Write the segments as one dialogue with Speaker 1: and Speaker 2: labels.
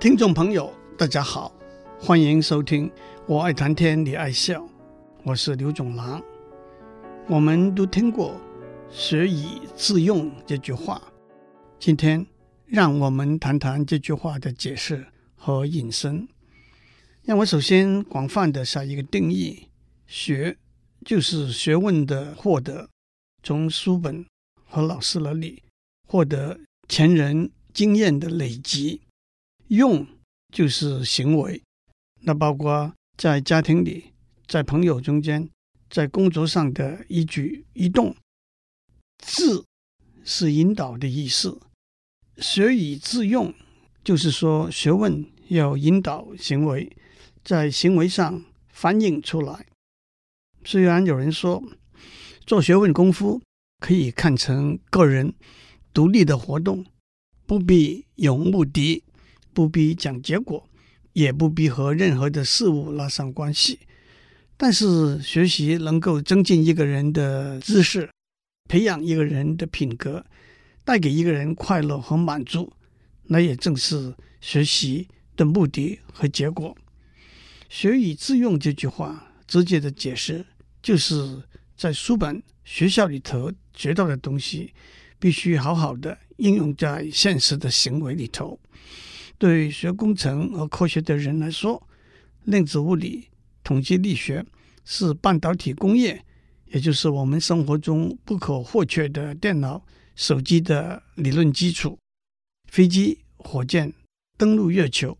Speaker 1: 听众朋友，大家好，欢迎收听《我爱谈天，你爱笑》，我是刘总郎。我们都听过“学以致用”这句话，今天让我们谈谈这句话的解释和引申。让我首先广泛的下一个定义：学就是学问的获得，从书本和老师那里获得前人经验的累积；用就是行为，那包括在家庭里，在朋友中间。在工作上的一举一动，致是引导的意思。学以致用，就是说学问要引导行为，在行为上反映出来。虽然有人说，做学问功夫可以看成个人独立的活动，不必有目的，不必讲结果，也不必和任何的事物拉上关系。但是学习能够增进一个人的知识，培养一个人的品格，带给一个人快乐和满足，那也正是学习的目的和结果。学以致用这句话，直接的解释就是在书本、学校里头学到的东西，必须好好的应用在现实的行为里头。对学工程和科学的人来说，量子物理。统计力学是半导体工业，也就是我们生活中不可或缺的电脑、手机的理论基础。飞机、火箭登陆月球，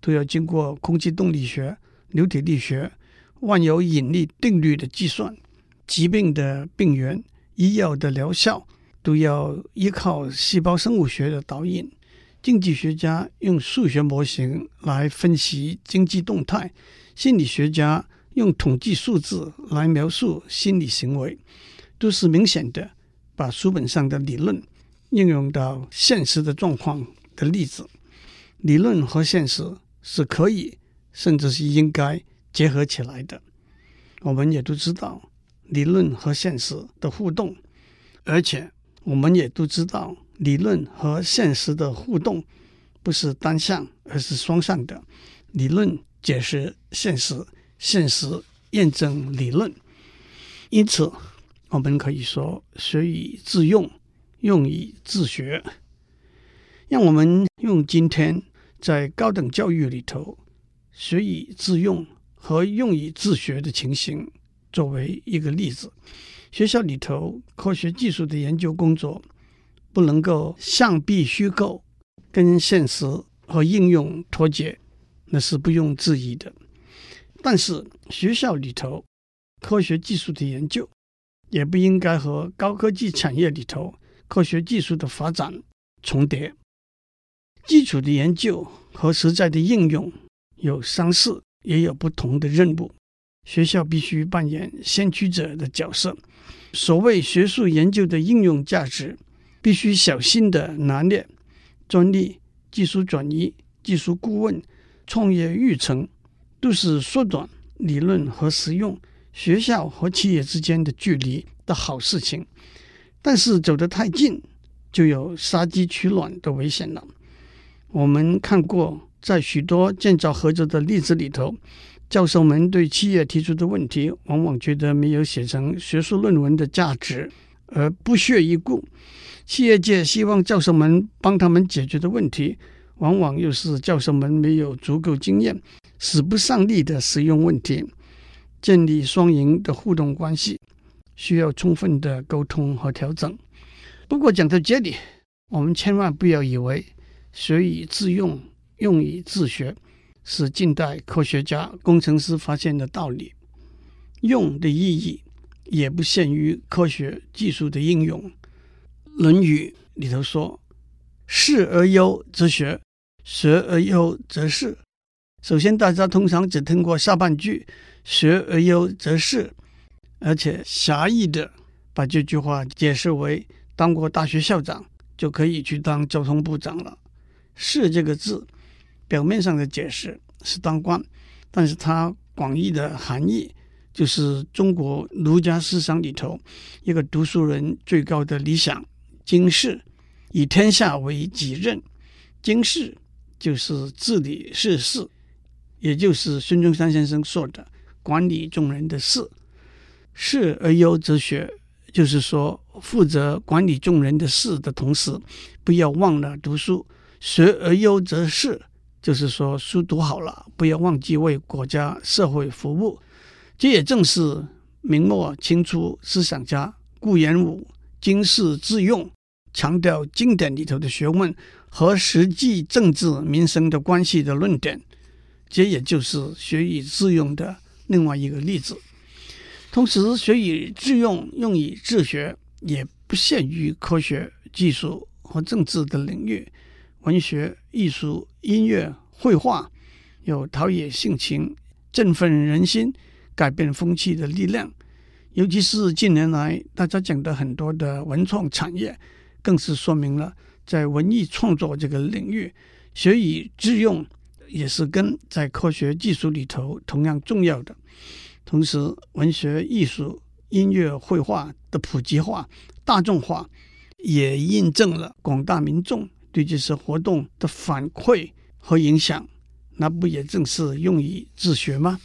Speaker 1: 都要经过空气动力学、流体力学、万有引力定律的计算。疾病的病原、医药的疗效，都要依靠细胞生物学的导引。经济学家用数学模型来分析经济动态。心理学家用统计数字来描述心理行为，都是明显的把书本上的理论应用到现实的状况的例子。理论和现实是可以，甚至是应该结合起来的。我们也都知道理论和现实的互动，而且我们也都知道理论和现实的互动不是单向，而是双向的。理论。解释现实，现实验证理论，因此我们可以说“学以致用，用以致学”。让我们用今天在高等教育里头“学以致用”和“用以致学”的情形作为一个例子。学校里头科学技术的研究工作不能够象壁虚构，跟现实和应用脱节。那是不用置疑的，但是学校里头科学技术的研究也不应该和高科技产业里头科学技术的发展重叠。基础的研究和实在的应用有相似，也有不同的任务。学校必须扮演先驱者的角色。所谓学术研究的应用价值，必须小心地拿捏。专利、技术转移、技术顾问。创业育成都是缩短理论和实用、学校和企业之间的距离的好事情，但是走得太近，就有杀鸡取卵的危险了。我们看过，在许多建造合作的例子里头，教授们对企业提出的问题，往往觉得没有写成学术论文的价值，而不屑一顾；企业界希望教授们帮他们解决的问题。往往又是教授们没有足够经验，使不上力的实用问题。建立双赢的互动关系，需要充分的沟通和调整。不过讲到这里，我们千万不要以为“学以致用，用以致学”是近代科学家、工程师发现的道理。用的意义也不限于科学技术的应用。《论语》里头说：“事而优则学。”学而优则仕。首先，大家通常只听过下半句“学而优则仕”，而且狭义的把这句话解释为当过大学校长就可以去当交通部长了。“仕”这个字，表面上的解释是当官，但是它广义的含义就是中国儒家思想里头一个读书人最高的理想——经世，以天下为己任。经世。就是治理世事，也就是孙中山先生说的管理众人的事。事而优则学，就是说负责管理众人的事的同时，不要忘了读书。学而优则仕，就是说书读好了，不要忘记为国家社会服务。这也正是明末清初思想家顾炎武经世致用，强调经典里头的学问和实际政治民生的关系的论点。这也就是学以致用的另外一个例子。同时，学以致用用以治学，也不限于科学、技术和政治的领域。文学、艺术、音乐、绘画有陶冶性情、振奋人心、改变风气的力量。尤其是近年来大家讲的很多的文创产业，更是说明了在文艺创作这个领域，学以致用也是跟在科学技术里头同样重要的。同时，文学、艺术、音乐、绘画的普及化、大众化，也印证了广大民众。对这些活动的反馈和影响，那不也正是用以自学吗？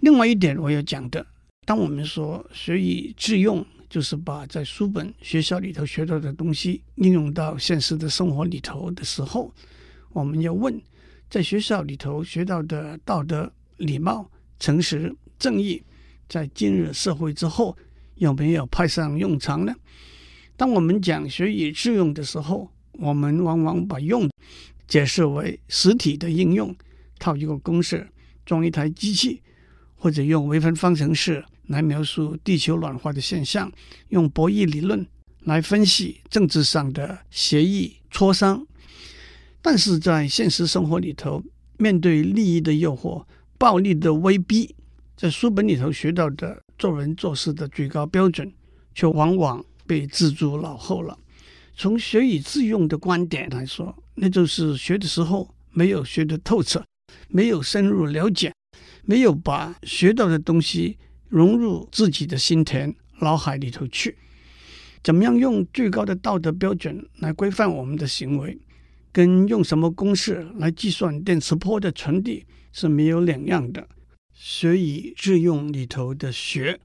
Speaker 1: 另外一点我要讲的，当我们说学以致用，就是把在书本、学校里头学到的东西应用到现实的生活里头的时候，我们要问：在学校里头学到的道德、礼貌、诚实、正义，在今日社会之后有没有派上用场呢？当我们讲学以致用的时候，我们往往把用解释为实体的应用，套一个公式装一台机器，或者用微分方程式来描述地球暖化的现象，用博弈理论来分析政治上的协议磋商。但是在现实生活里头，面对利益的诱惑、暴力的威逼，在书本里头学到的做人做事的最高标准，却往往被置诸脑后了。从学以致用的观点来说，那就是学的时候没有学得透彻，没有深入了解，没有把学到的东西融入自己的心田、脑海里头去。怎么样用最高的道德标准来规范我们的行为，跟用什么公式来计算电磁波的传递是没有两样的。学以致用里头的学，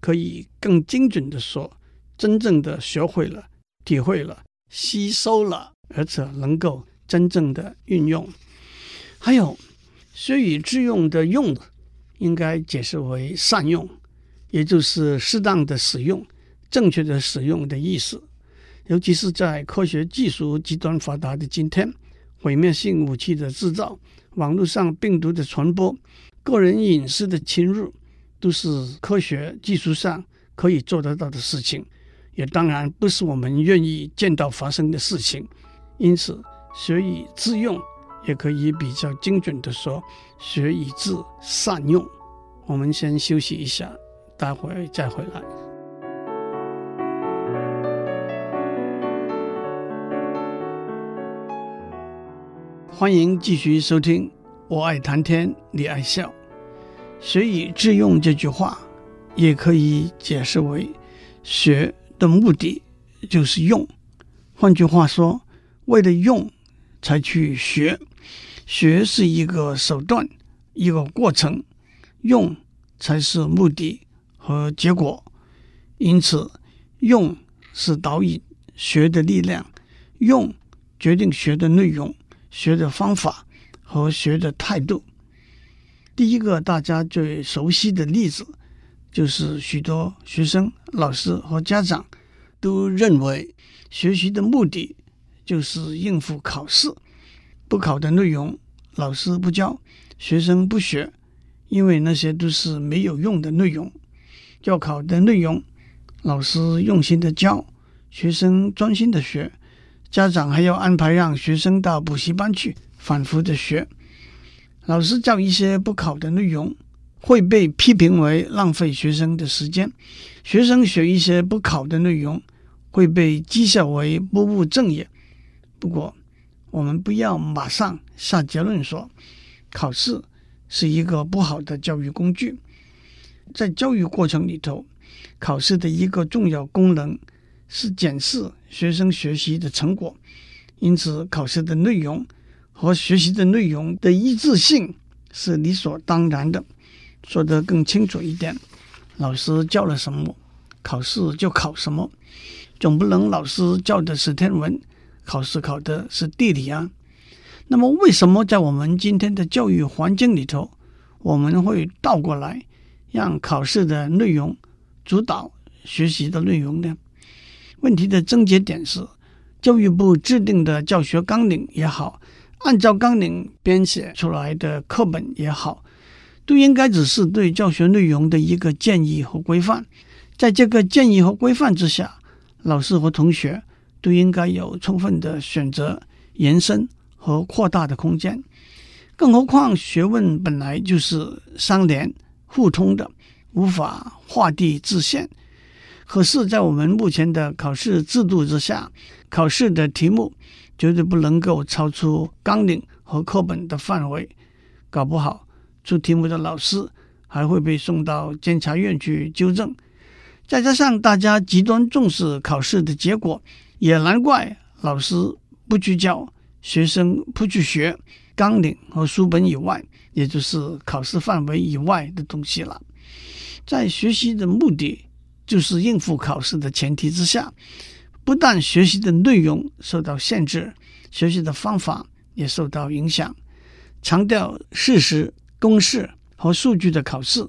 Speaker 1: 可以更精准地说，真正的学会了。体会了，吸收了，而且能够真正的运用。还有学以致用的用，应该解释为善用，也就是适当的使用、正确的使用的意思。尤其是在科学技术极端发达的今天，毁灭性武器的制造、网络上病毒的传播、个人隐私的侵入，都是科学技术上可以做得到的事情。也当然不是我们愿意见到发生的事情，因此学以致用也可以比较精准地说，学以致善用。我们先休息一下，待会儿再回来。欢迎继续收听，我爱谈天，你爱笑。学以致用这句话也可以解释为学。的目的就是用，换句话说，为了用才去学，学是一个手段，一个过程，用才是目的和结果。因此，用是导引学的力量，用决定学的内容、学的方法和学的态度。第一个大家最熟悉的例子。就是许多学生、老师和家长都认为，学习的目的就是应付考试。不考的内容，老师不教，学生不学，因为那些都是没有用的内容。要考的内容，老师用心的教，学生专心的学，家长还要安排让学生到补习班去反复的学。老师教一些不考的内容。会被批评为浪费学生的时间，学生学一些不考的内容，会被讥笑为不务正业。不过，我们不要马上下结论说，考试是一个不好的教育工具。在教育过程里头，考试的一个重要功能是检视学生学习的成果，因此考试的内容和学习的内容的一致性是理所当然的。说得更清楚一点，老师教了什么，考试就考什么，总不能老师教的是天文，考试考的是地理啊。那么，为什么在我们今天的教育环境里头，我们会倒过来，让考试的内容主导学习的内容呢？问题的症结点是，教育部制定的教学纲领也好，按照纲领编写出来的课本也好，都应该只是对教学内容的一个建议和规范。在这个建议和规范之下，老师和同学都应该有充分的选择、延伸和扩大的空间。更何况，学问本来就是相连互通的，无法画地自限。可是，在我们目前的考试制度之下，考试的题目绝对不能够超出纲领和课本的范围。搞不好，出题目的老师还会被送到监察院去纠正。再加上大家极端重视考试的结果，也难怪老师不去教，学生不去学。纲领和书本以外，也就是考试范围以外的东西了。在学习的目的就是应付考试的前提之下，不但学习的内容受到限制，学习的方法也受到影响。强调事实、公式和数据的考试，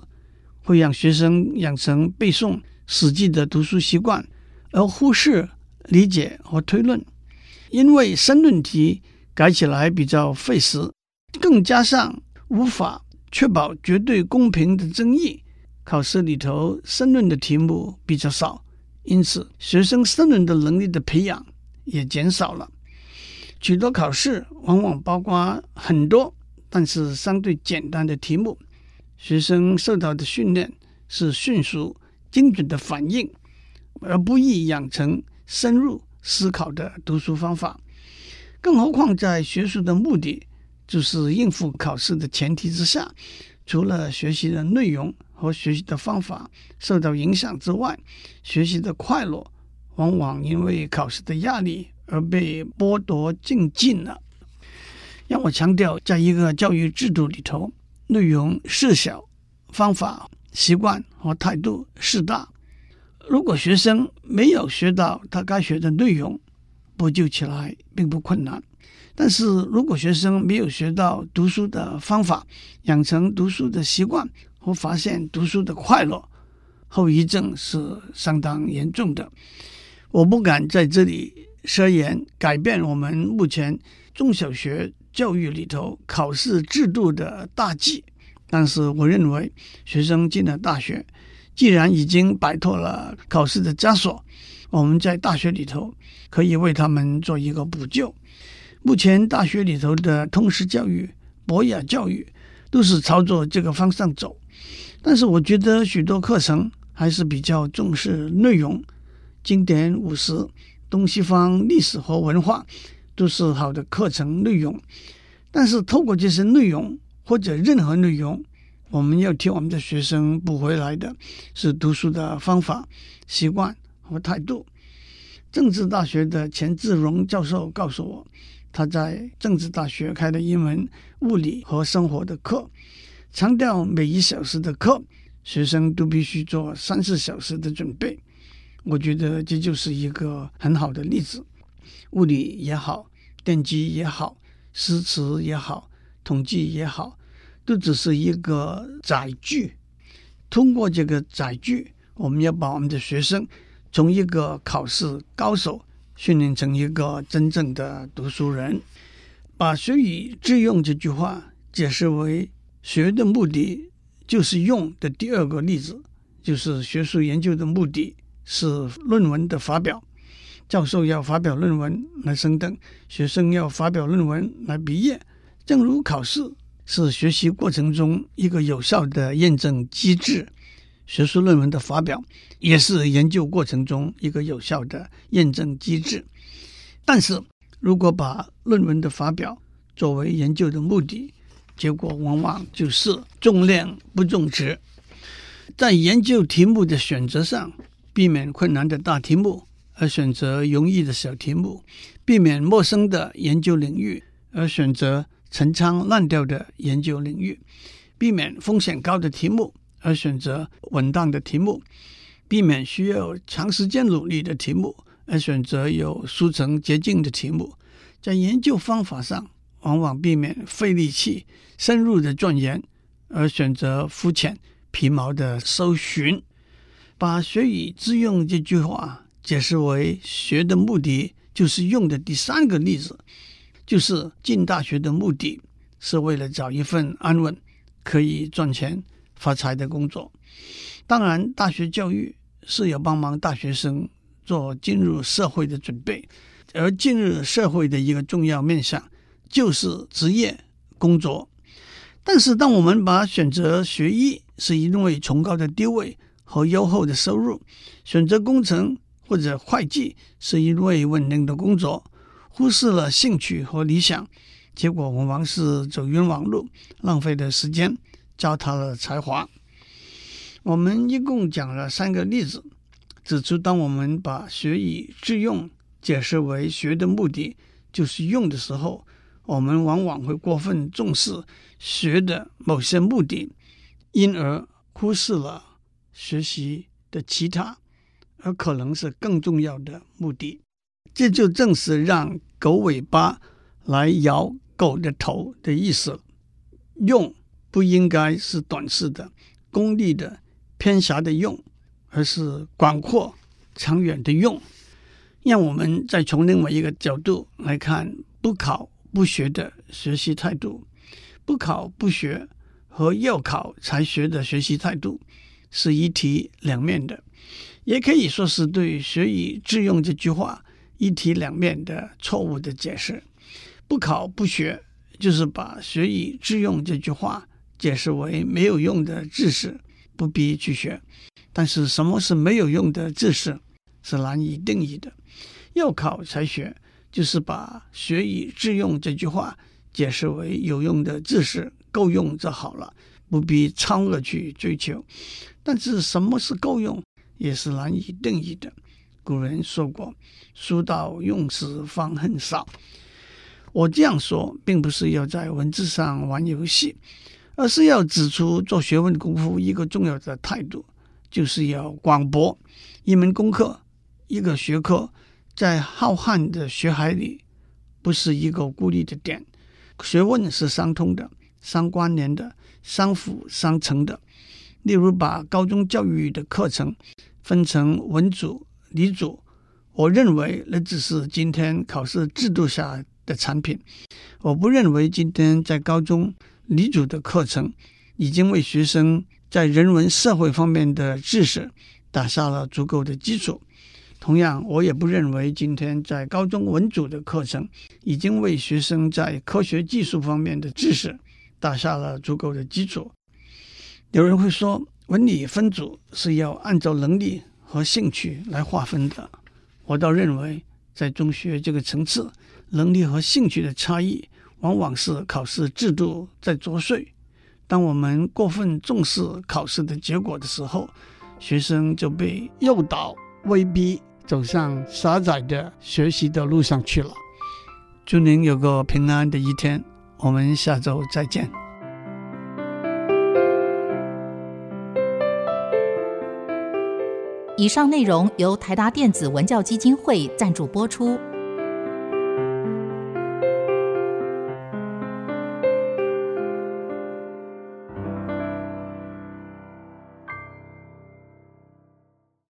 Speaker 1: 会让学生养成背诵、死记的读书习惯，而忽视理解和推论，因为申论题。改起来比较费时，更加上无法确保绝对公平的争议，考试里头申论的题目比较少，因此学生申论的能力的培养也减少了。许多考试往往包括很多但是相对简单的题目，学生受到的训练是迅速精准的反应，而不易养成深入思考的读书方法。更何况，在学术的目的就是应付考试的前提之下，除了学习的内容和学习的方法受到影响之外，学习的快乐往往因为考试的压力而被剥夺殆尽了。让我强调，在一个教育制度里头，内容事小，方法、习惯和态度事大。如果学生没有学到他该学的内容，补救起来并不困难，但是如果学生没有学到读书的方法，养成读书的习惯和发现读书的快乐，后遗症是相当严重的。我不敢在这里奢言改变我们目前中小学教育里头考试制度的大计，但是我认为学生进了大学，既然已经摆脱了考试的枷锁。我们在大学里头可以为他们做一个补救。目前大学里头的通识教育、博雅教育都是朝着这个方向走，但是我觉得许多课程还是比较重视内容，经典五十、东西方历史和文化都是好的课程内容。但是透过这些内容或者任何内容，我们要替我们的学生补回来的是读书的方法、习惯。和态度。政治大学的钱志荣教授告诉我，他在政治大学开了一门物理和生活的课，强调每一小时的课，学生都必须做三四小时的准备。我觉得这就是一个很好的例子。物理也好，电机也好，诗词也好，统计也好，都只是一个载具。通过这个载具，我们要把我们的学生。从一个考试高手训练成一个真正的读书人，把“学以致用”这句话解释为“学的目的就是用”的第二个例子，就是学术研究的目的是论文的发表。教授要发表论文来升等，学生要发表论文来毕业。正如考试是学习过程中一个有效的验证机制。学术论文的发表也是研究过程中一个有效的验证机制，但是如果把论文的发表作为研究的目的，结果往往就是重量不重质。在研究题目的选择上，避免困难的大题目，而选择容易的小题目；避免陌生的研究领域，而选择陈仓滥调的研究领域；避免风险高的题目，而选择稳当的题目；避免需要长时间努力的题目，而选择有速成捷径的题目。在研究方法上，往往避免费力气、深入的钻研，而选择肤浅、皮毛的搜寻。把“学以致用”这句话解释为学的目的就是用的第三个例子，就是进大学的目的是为了找一份安稳、可以赚钱发财的工作。当然，大学教育是要帮忙大学生做进入社会的准备，而进入社会的一个重要面向就是职业工作。但是，当我们把选择学医是因为崇高的地位，和优厚的收入，选择工程或者会计是因为稳定的工作，忽视了兴趣和理想，结果往往是走冤枉路，浪费了时间，糟蹋了才华。我们一共讲了三个例子，指出当我们把学以致用解释为学的目的就是用的时候，我们往往会过分重视学的某些目的，因而忽视了。学习的其他，而可能是更重要的目的，这就正是让狗尾巴来摇狗的头的意思。用不应该是短视的、功利的、偏狭的用，而是广阔、长远的用。让我们再从另外一个角度来看不考不学的学习态度，不考不学和要考才学的学习态度。是一体两面的，也可以说是对“学以致用”这句话一体两面的错误的解释。不考不学，就是把“学以致用”这句话解释为没有用的知识，不必去学。但是，什么是没有用的知识，是难以定义的。要考才学，就是把“学以致用”这句话解释为有用的知识，够用就好了。不必超额去追求，但是什么是够用，也是难以定义的。古人说过：“书到用时方恨少。”我这样说，并不是要在文字上玩游戏，而是要指出做学问功夫一个重要的态度，就是要广博。一门功课，一个学科，在浩瀚的学海里，不是一个孤立的点，学问是相通的。相关联的、相辅相成的，例如把高中教育的课程分成文组、理组，我认为那只是今天考试制度下的产品。我不认为今天在高中理组的课程已经为学生在人文社会方面的知识打下了足够的基础。同样，我也不认为今天在高中文组的课程已经为学生在科学技术方面的知识。打下了足够的基础。有人会说，文理分组是要按照能力和兴趣来划分的。我倒认为，在中学这个层次，能力和兴趣的差异，往往是考试制度在作祟。当我们过分重视考试的结果的时候，学生就被诱导、威逼走上狭窄的学习的路上去了。祝您有个平安的一天。我们下周再见。
Speaker 2: 以上内容由台达电子文教基金会赞助播出。